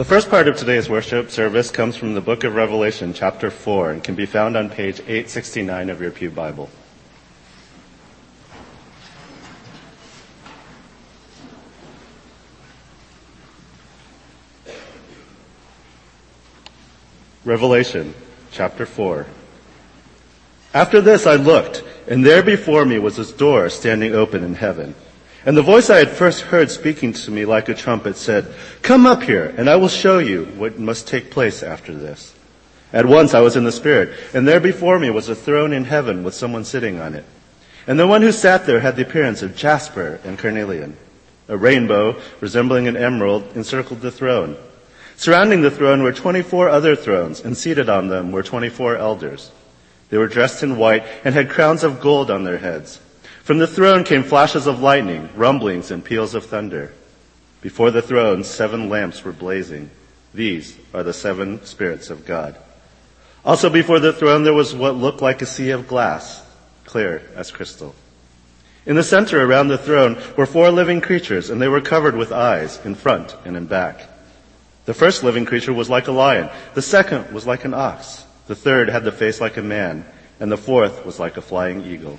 The first part of today's worship service comes from the book of Revelation, chapter 4, and can be found on page 869 of your Pew Bible. Revelation, chapter 4. After this I looked, and there before me was this door standing open in heaven. And the voice I had first heard speaking to me like a trumpet said, Come up here, and I will show you what must take place after this. At once I was in the Spirit, and there before me was a throne in heaven with someone sitting on it. And the one who sat there had the appearance of jasper and carnelian. A rainbow resembling an emerald encircled the throne. Surrounding the throne were 24 other thrones, and seated on them were 24 elders. They were dressed in white and had crowns of gold on their heads. From the throne came flashes of lightning, rumblings, and peals of thunder. Before the throne, seven lamps were blazing. These are the seven spirits of God. Also before the throne, there was what looked like a sea of glass, clear as crystal. In the center around the throne were four living creatures, and they were covered with eyes in front and in back. The first living creature was like a lion. The second was like an ox. The third had the face like a man, and the fourth was like a flying eagle.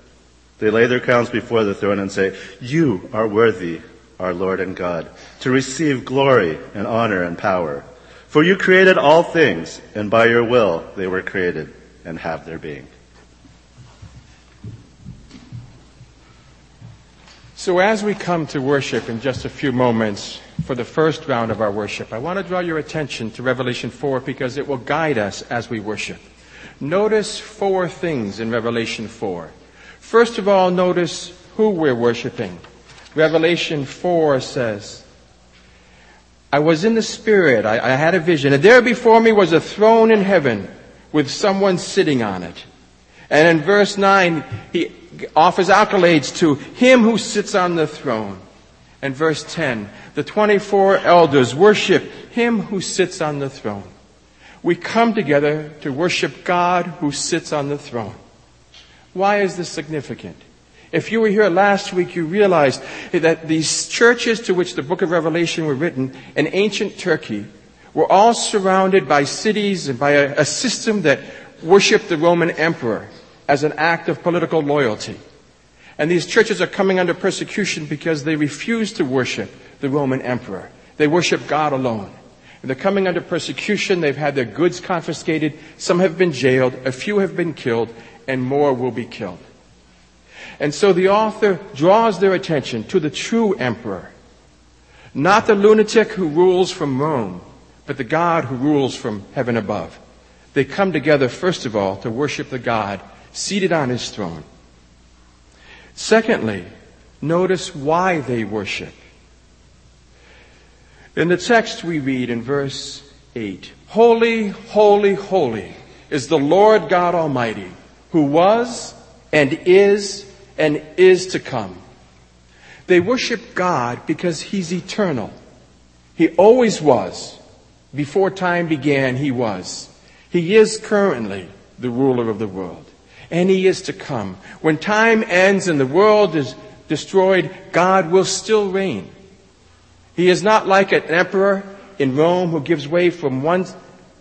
They lay their crowns before the throne and say, You are worthy, our Lord and God, to receive glory and honor and power. For you created all things, and by your will they were created and have their being. So as we come to worship in just a few moments for the first round of our worship, I want to draw your attention to Revelation 4 because it will guide us as we worship. Notice four things in Revelation 4. First of all, notice who we're worshiping. Revelation 4 says, I was in the Spirit, I, I, had a vision, and there before me was a throne in heaven with someone sitting on it. And in verse 9, he offers accolades to him who sits on the throne. And verse 10, the 24 elders worship him who sits on the throne. We come together to worship God who sits on the throne. Why is this significant? If you were here last week, you realized that these churches to which the book of Revelation were written in ancient Turkey were all surrounded by cities and by a, a system that worshiped the Roman emperor as an act of political loyalty. And these churches are coming under persecution because they refuse to worship the Roman emperor. They worship God alone. They're coming under persecution. They've had their goods confiscated. Some have been jailed. A few have been killed and more will be killed. And so the author draws their attention to the true emperor, not the lunatic who rules from Rome, but the God who rules from heaven above. They come together, first of all, to worship the God seated on his throne. Secondly, notice why they worship. In the text we read in verse 8, Holy, holy, holy is the Lord God Almighty who was and is and is to come. They worship God because He's eternal. He always was. Before time began, He was. He is currently the ruler of the world. And He is to come. When time ends and the world is destroyed, God will still reign. He is not like an emperor in Rome who gives way from one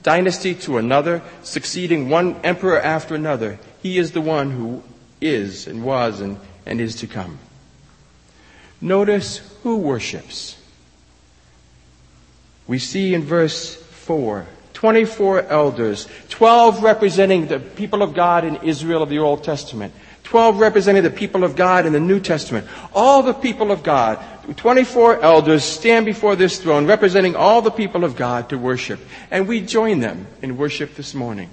dynasty to another, succeeding one emperor after another. He is the one who is and was and, and is to come. Notice who worships. We see in verse 4 24 elders, 12 representing the people of God in Israel of the Old Testament, 12 represented the people of God in the New Testament. All the people of God, 24 elders stand before this throne representing all the people of God to worship. And we join them in worship this morning.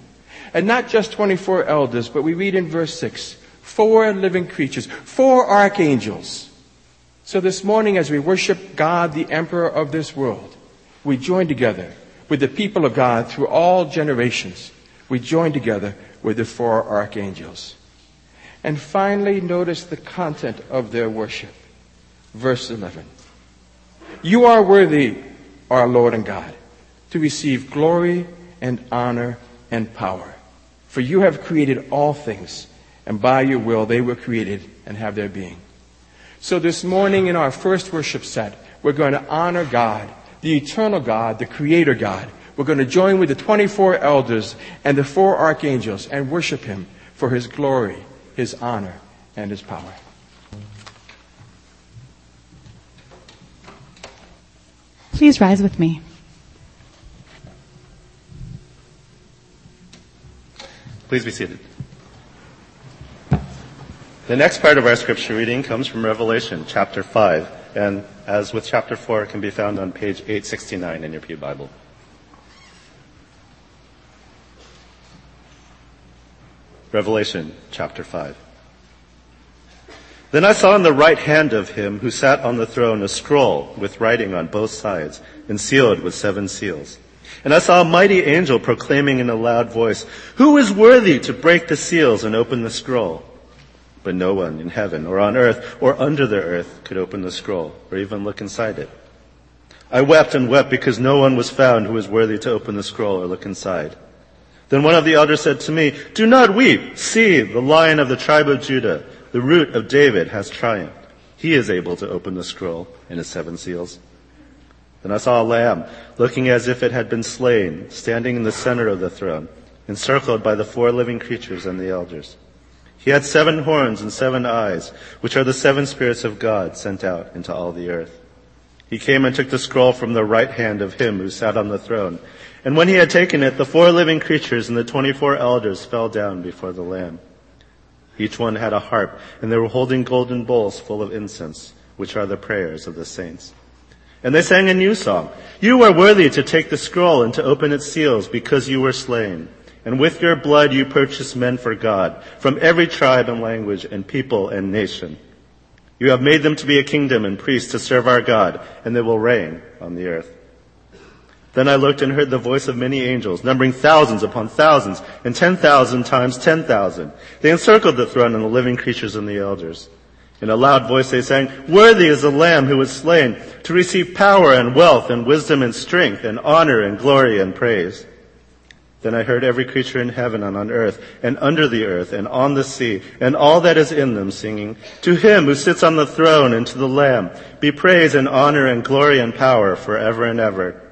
And not just 24 elders, but we read in verse 6, four living creatures, four archangels. So this morning as we worship God, the emperor of this world, we join together with the people of God through all generations we join together with the four archangels. And finally, notice the content of their worship. Verse 11. You are worthy, our Lord and God, to receive glory and honor and power. For you have created all things, and by your will they were created and have their being. So this morning in our first worship set, we're going to honor God, the eternal God, the creator God. We're going to join with the 24 elders and the four archangels and worship him for his glory, his honor, and his power. Please rise with me. Please be seated. The next part of our scripture reading comes from Revelation chapter 5, and as with chapter 4, it can be found on page 869 in your Pew Bible. Revelation chapter 5. Then I saw in the right hand of him who sat on the throne a scroll with writing on both sides and sealed with seven seals. And I saw a mighty angel proclaiming in a loud voice, Who is worthy to break the seals and open the scroll? But no one in heaven or on earth or under the earth could open the scroll or even look inside it. I wept and wept because no one was found who was worthy to open the scroll or look inside. Then one of the elders said to me, Do not weep. See, the lion of the tribe of Judah, the root of David has triumphed. He is able to open the scroll and its seven seals. Then I saw a lamb, looking as if it had been slain, standing in the center of the throne, encircled by the four living creatures and the elders. He had seven horns and seven eyes, which are the seven spirits of God sent out into all the earth. He came and took the scroll from the right hand of him who sat on the throne. And when he had taken it, the four living creatures and the twenty-four elders fell down before the Lamb. Each one had a harp, and they were holding golden bowls full of incense, which are the prayers of the saints. And they sang a new song. You are worthy to take the scroll and to open its seals because you were slain. And with your blood you purchased men for God from every tribe and language and people and nation. You have made them to be a kingdom and priests to serve our God, and they will reign on the earth. Then I looked and heard the voice of many angels, numbering thousands upon thousands, and ten thousand times ten thousand. They encircled the throne and the living creatures and the elders. In a loud voice they sang, Worthy is the Lamb who was slain to receive power and wealth and wisdom and strength and honor and glory and praise. Then I heard every creature in heaven and on earth and under the earth and on the sea and all that is in them singing, To him who sits on the throne and to the Lamb be praise and honor and glory and power forever and ever.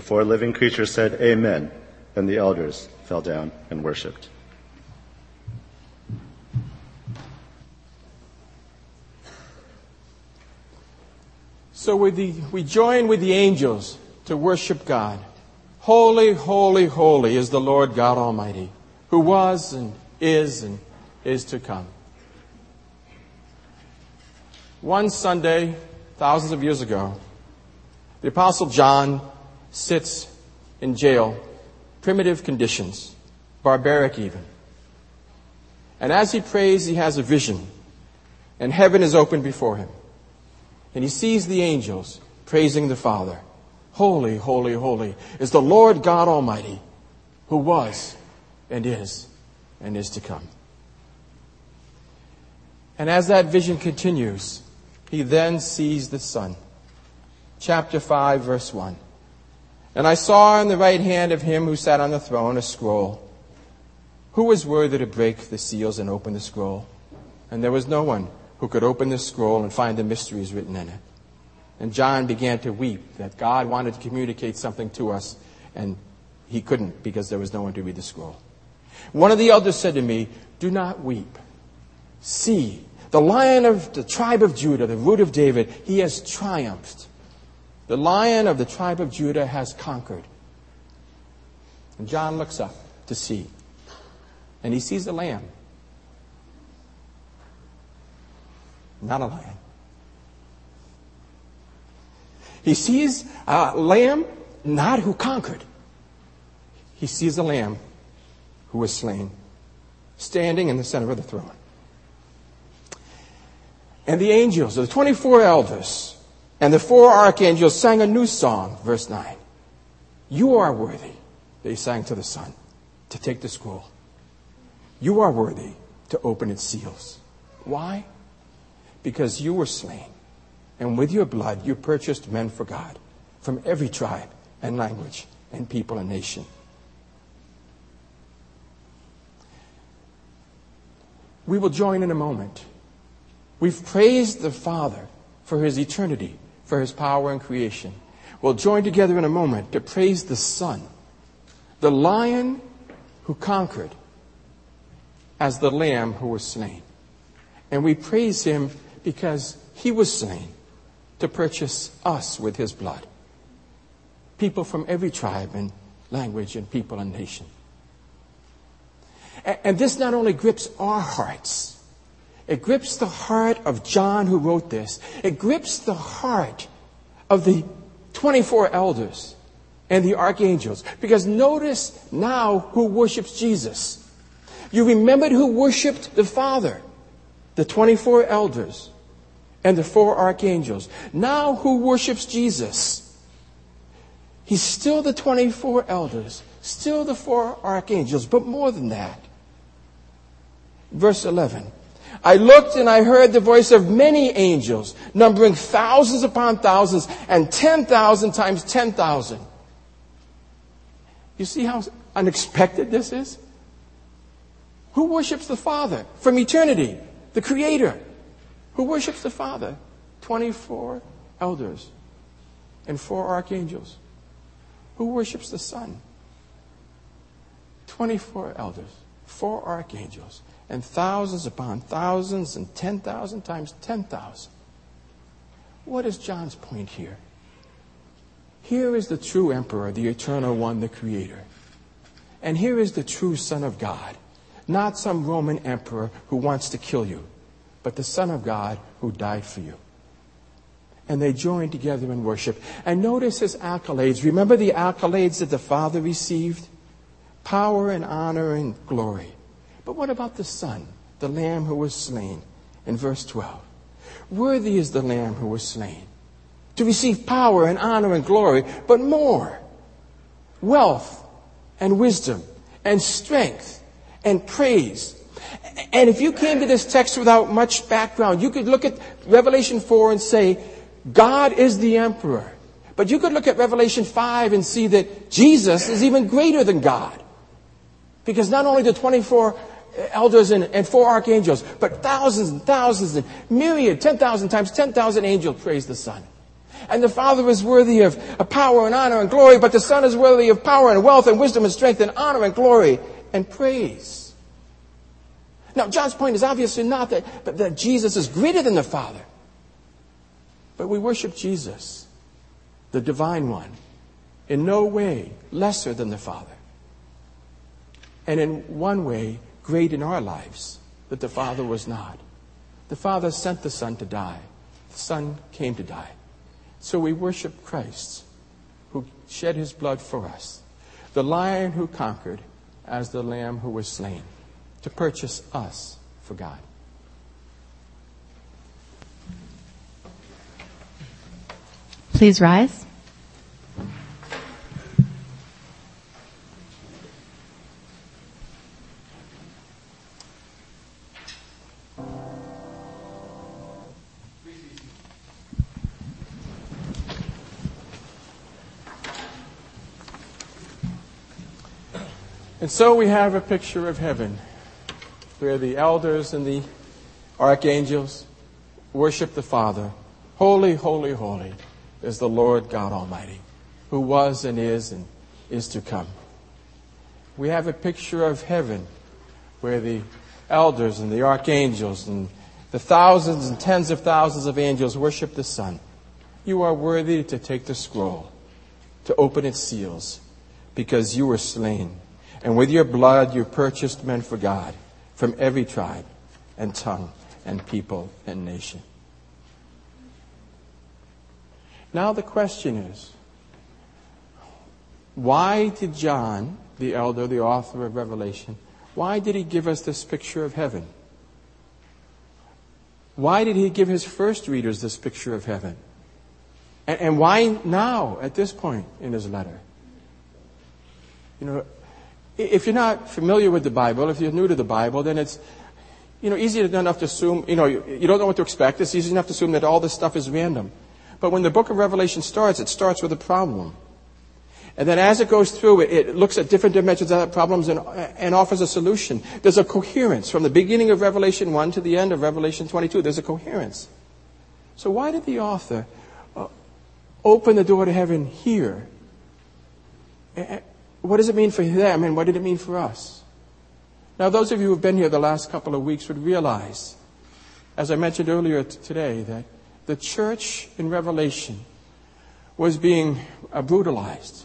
The four living creatures said, Amen. And the elders fell down and worshiped. So we, the, we join with the angels to worship God. Holy, holy, holy is the Lord God Almighty, who was and is and is to come. One Sunday, thousands of years ago, the Apostle John sits in jail, primitive conditions, barbaric even. And as he prays, he has a vision, and heaven is opened before him. And he sees the angels praising the Father. Holy, holy, holy is the Lord God Almighty, who was and is and is to come. And as that vision continues, he then sees the Son. Chapter 5, verse 1. And I saw in the right hand of him who sat on the throne a scroll. Who was worthy to break the seals and open the scroll? And there was no one who could open the scroll and find the mysteries written in it. And John began to weep that God wanted to communicate something to us, and he couldn't because there was no one to read the scroll. One of the elders said to me, Do not weep. See, the lion of the tribe of Judah, the root of David, he has triumphed. The lion of the tribe of Judah has conquered. And John looks up to see, and he sees the lamb. Not a lion. He sees a lamb not who conquered. He sees a lamb who was slain, standing in the center of the throne. And the angels, the 24 elders, and the four archangels sang a new song, verse 9. You are worthy, they sang to the Son, to take the scroll. You are worthy to open its seals. Why? Because you were slain, and with your blood you purchased men for God from every tribe and language and people and nation. We will join in a moment. We've praised the Father for his eternity, for his power in creation. We'll join together in a moment to praise the Son, the lion who conquered as the lamb who was slain. And we praise him because he was slain to purchase us with his blood. People from every tribe and language and people and nation. And this not only grips our hearts, it grips the heart of John who wrote this. It grips the heart of the 24 elders and the archangels. Because notice now who worships Jesus. You remembered who worshiped the Father, the 24 elders, and the four archangels. Now who worships Jesus? He's still the 24 elders, still the four archangels, but more than that. Verse 11. I looked and I heard the voice of many angels, numbering thousands upon thousands and 10,000 times 10,000. You see how unexpected this is? Who worships the Father from eternity? The Creator. Who worships the Father? 24 elders and four archangels. Who worships the Son? 24 elders, four archangels, and thousands upon thousands and 10,000 times 10,000. What is John's point here? Here is the true emperor, the eternal one, the creator. And here is the true Son of God not some Roman emperor who wants to kill you, but the Son of God who died for you. And they join together in worship. And notice his accolades. Remember the accolades that the Father received? Power and honor and glory. But what about the Son, the Lamb who was slain? In verse 12. Worthy is the Lamb who was slain to receive power and honor and glory, but more wealth and wisdom and strength and praise. And if you came to this text without much background, you could look at Revelation 4 and say, God is the emperor. But you could look at Revelation 5 and see that Jesus is even greater than God. Because not only the 24 elders and, and four archangels, but thousands and thousands and myriad, 10,000 times 10,000 angels praise the Son. And the Father is worthy of, power and honor and glory, but the Son is worthy of power and wealth and wisdom and strength and honor and glory and praise. Now, John's point is obviously not that, but that Jesus is greater than the Father. But we worship Jesus, the divine one, in no way lesser than the Father. And in one way, great in our lives, that the Father was not. The Father sent the Son to die. The Son came to die. So we worship Christ, who shed his blood for us, the lion who conquered, as the lamb who was slain to purchase us for God. Please rise. And so we have a picture of heaven where the elders and the archangels worship the Father. Holy, holy, holy is the Lord God Almighty, who was and is and is to come. We have a picture of heaven where the elders and the archangels and the thousands and tens of thousands of angels worship the Son. You are worthy to take the scroll, to open its seals, because you were slain and with your blood you purchased men for God from every tribe and tongue and people and nation. Now the question is, why did John, the elder, the author of Revelation, why did he give us this picture of heaven? Why did he give his first readers this picture of heaven? And, and why now, at this point in his letter? You know, if you're not familiar with the Bible, if you're new to the Bible, then it's, you know, easy enough to assume, you know, you, don't know what to expect. It's easy enough to assume that all this stuff is random. But when the book of Revelation starts, it starts with a problem. And then as it goes through, it, it looks at different dimensions of that problems and, and offers a solution. There's a coherence from the beginning of Revelation 1 to the end of Revelation 22. There's a coherence. So why did the author uh, open the door to heaven here? What does it mean for them and what did it mean for us? Now, those of you who have been here the last couple of weeks would realize, as I mentioned earlier t- today, that the church in Revelation was being uh, brutalized.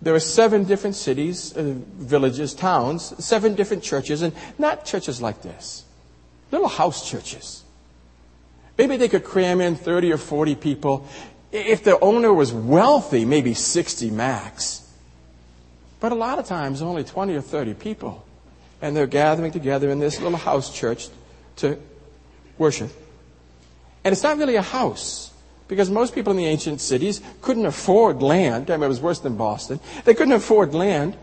There were seven different cities, uh, villages, towns, seven different churches, and not churches like this. Little house churches. Maybe they could cram in 30 or 40 people. If the owner was wealthy, maybe 60 max. But a lot of times, only 20 or 30 people. And they're gathering together in this little house church to worship. And it's not really a house. Because most people in the ancient cities couldn't afford land. I mean, it was worse than Boston. They couldn't afford land.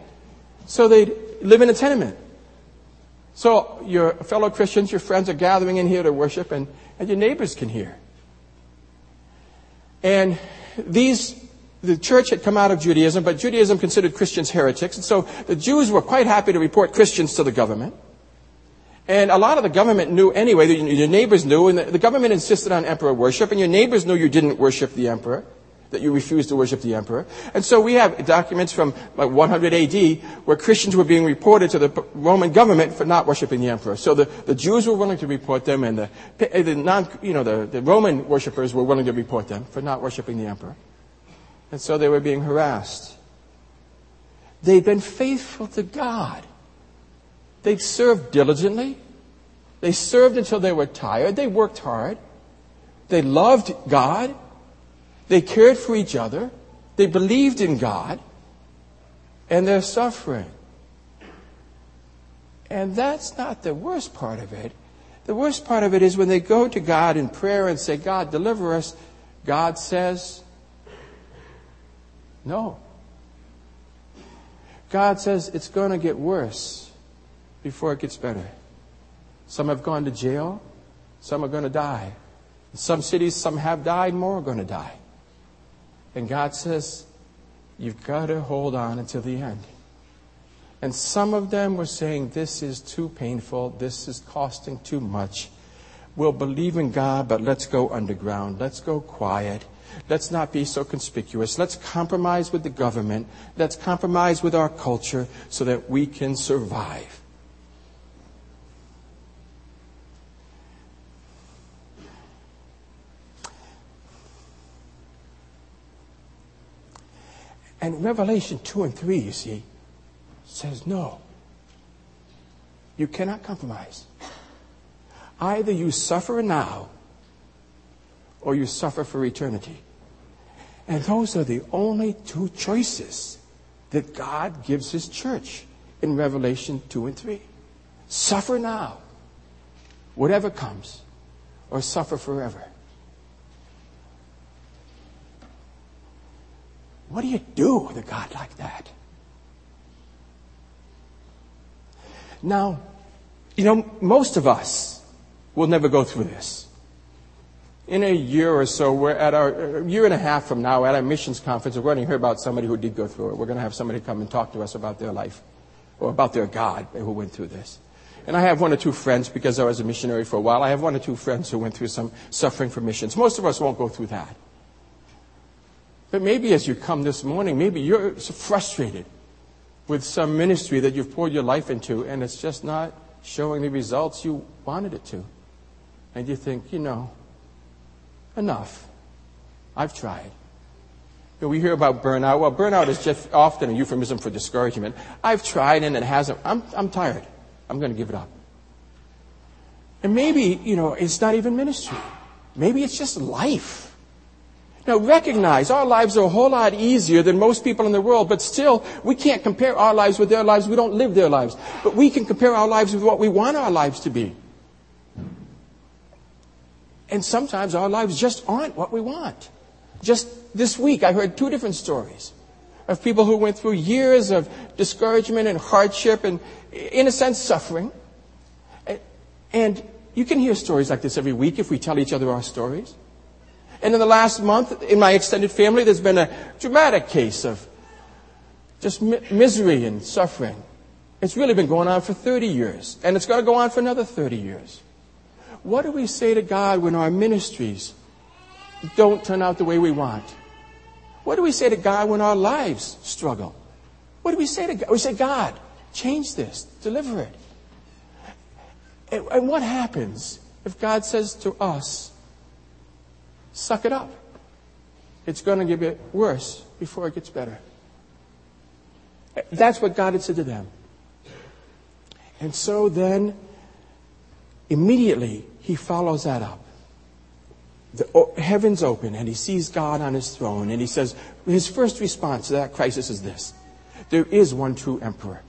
So they'd live in a tenement. So your fellow Christians, your friends are gathering in here to worship and, and your neighbors can hear. And these the church had come out of Judaism, but Judaism considered Christians heretics. And so the Jews were quite happy to report Christians to the government. And a lot of the government knew anyway, your neighbors knew, and the government insisted on emperor worship, and your neighbors knew you didn't worship the emperor, that you refused to worship the emperor. And so we have documents from like 100 AD where Christians were being reported to the Roman government for not worshiping the emperor. So the, the Jews were willing to report them, and the, the non, you know, the, the Roman worshippers were willing to report them for not worshiping the emperor. And so they were being harassed. They'd been faithful to God. They'd served diligently. They served until they were tired. They worked hard. They loved God. They cared for each other. They believed in God. And they're suffering. And that's not the worst part of it. The worst part of it is when they go to God in prayer and say, God, deliver us. God says, no. God says it's going to get worse before it gets better. Some have gone to jail. Some are going to die. In some cities, some have died. More are going to die. And God says, you've got to hold on until the end. And some of them were saying, this is too painful. This is costing too much. We'll believe in God, but let's go underground. Let's go quiet. Let's not be so conspicuous. Let's compromise with the government. Let's compromise with our culture so that we can survive. And Revelation 2 and 3, you see, says no. You cannot compromise. Either you suffer now or you suffer for eternity. And those are the only two choices that God gives His church in Revelation 2 and 3. Suffer now, whatever comes, or suffer forever. What do you do with a God like that? Now, you know, most of us will never go through this in a year or so, we're at our a year and a half from now at our missions conference, we're going to hear about somebody who did go through it. We're going to have somebody come and talk to us about their life or about their God who went through this. And I have one or two friends because I was a missionary for a while. I have one or two friends who went through some suffering for missions. Most of us won't go through that. But maybe as you come this morning, maybe you're frustrated with some ministry that you've poured your life into and it's just not showing the results you wanted it to. And you think, you know, enough. I've tried. You know, we hear about burnout. Well, burnout is just often a euphemism for discouragement. I've tried and it hasn't. I'm, I'm tired. I'm going to give it up. And maybe, you know, it's not even ministry. Maybe it's just life. Now recognize our lives are a whole lot easier than most people in the world, but still, we can't compare our lives with their lives. We don't live their lives. But we can compare our lives with what we want our lives to be. And sometimes our lives just aren't what we want. Just this week, I heard two different stories of people who went through years of discouragement and hardship and, in a sense, suffering. And you can hear stories like this every week if we tell each other our stories. And in the last month, in my extended family, there's been a dramatic case of just mi- misery and suffering. It's really been going on for 30 years, and it's going to go on for another 30 years. What do we say to God when our ministries don't turn out the way we want? What do we say to God when our lives struggle? What do we say to God? We say, God, change this, deliver it. And, and what happens if God says to us, suck it up? It's going to get worse before it gets better. That's what God had said to them. And so then, immediately, he follows that up. The heavens open and he sees God on his throne and he says, his first response to that crisis is this. There is one true emperor.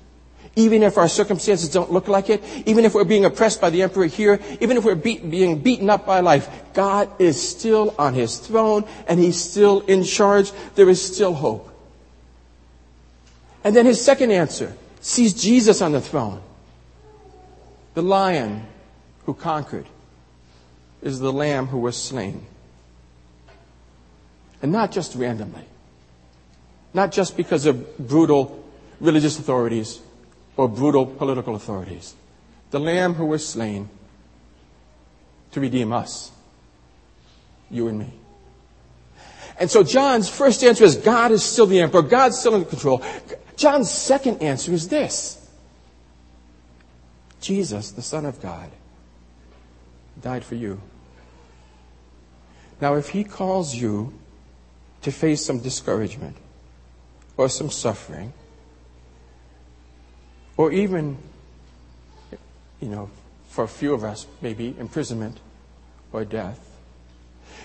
Even if our circumstances don't look like it, even if we're being oppressed by the emperor here, even if we're beat, being beaten up by life, God is still on his throne and he's still in charge. There is still hope. And then his second answer sees Jesus on the throne. The lion who conquered is the lamb who was slain. And not just randomly. Not just because of brutal religious authorities or brutal political authorities. The lamb who was slain to redeem us, you and me. And so John's first answer is God is still the emperor. God's still in control. John's second answer is this. Jesus, the Son of God, died for you. Now, if he calls you to face some discouragement or some suffering, or even, you know, for a few of us, maybe imprisonment or death.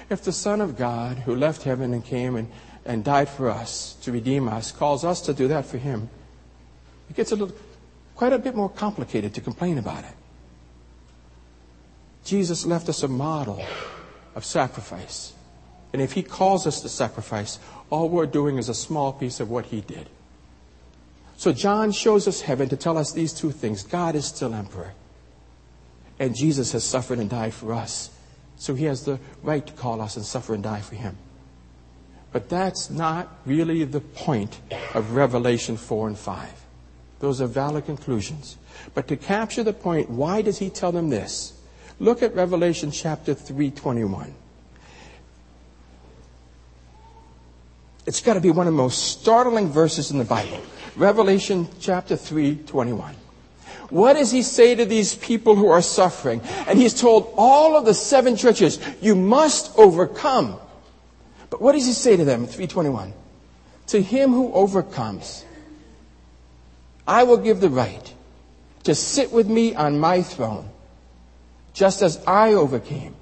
If the Son of God, who left heaven and came and, and died for us to redeem us, calls us to do that for him, it gets a little, quite a bit more complicated to complain about it. Jesus left us a model of sacrifice. And if he calls us to sacrifice, all we're doing is a small piece of what he did. So John shows us heaven to tell us these two things. God is still emperor. And Jesus has suffered and died for us. So he has the right to call us and suffer and die for him. But that's not really the point of Revelation 4 and 5. Those are valid conclusions. But to capture the point, why does he tell them this? Look at Revelation chapter 321. It's got to be one of the most startling verses in the Bible. Revelation chapter 321. What does he say to these people who are suffering? And he's told all of the seven churches, you must overcome. But what does he say to them? 321. To him who overcomes, I will give the right to sit with me on my throne, just as I overcame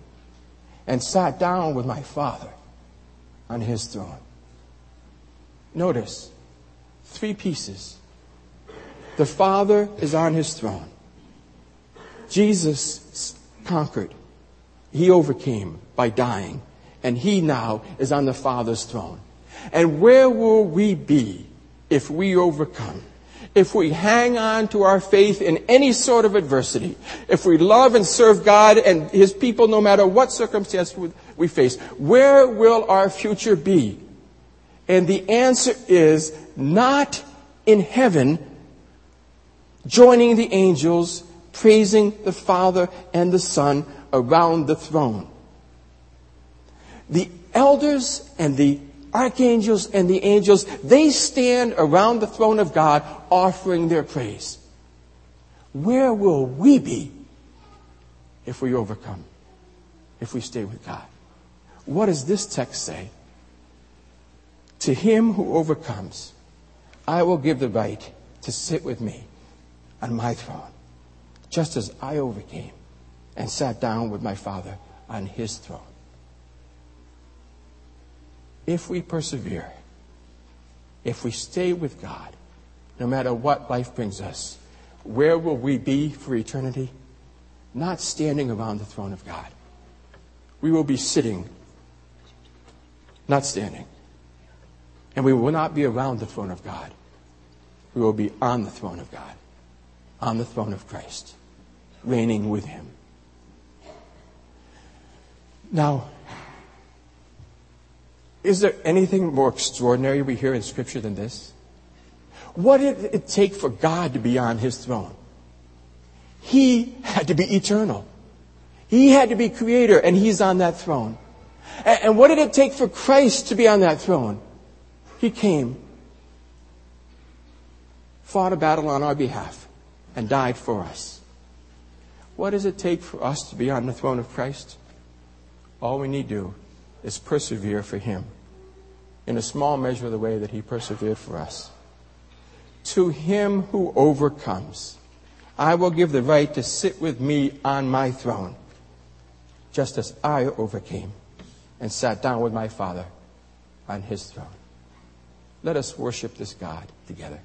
and sat down with my Father on his throne. Notice, three pieces. The Father is on his throne. Jesus conquered. He overcame by dying. And he now is on the Father's throne. And where will we be if we overcome? If we hang on to our faith in any sort of adversity, if we love and serve God and His people no matter what circumstance we face, where will our future be? And the answer is not in heaven, joining the angels, praising the Father and the Son around the throne. The elders and the archangels and the angels, they stand around the throne of God offering their praise. Where will we be if we overcome? If we stay with God? What does this text say? To him who overcomes, I will give the right to sit with me on my throne, just as I overcame and sat down with my Father on his throne. If we persevere, if we stay with God, no matter what life brings us, where will we be for eternity? Not standing around the throne of God. We will be sitting, not standing And we will not be around the throne of God. We will be on the throne of God, on the throne of Christ, reigning with Him. Now, is there anything more extraordinary we hear in Scripture than this? What did it take for God to be on His throne? He had to be eternal. He had to be creator, and He's on that throne. And what did it take for Christ to be on that throne? He came, fought a battle on our behalf, and died for us. What does it take for us to be on the throne of Christ? All we need to do is persevere for Him in a small measure the way that He persevered for us. To him who overcomes, I will give the right to sit with me on my throne, just as I overcame and sat down with my Father on his throne. Let us worship this God together.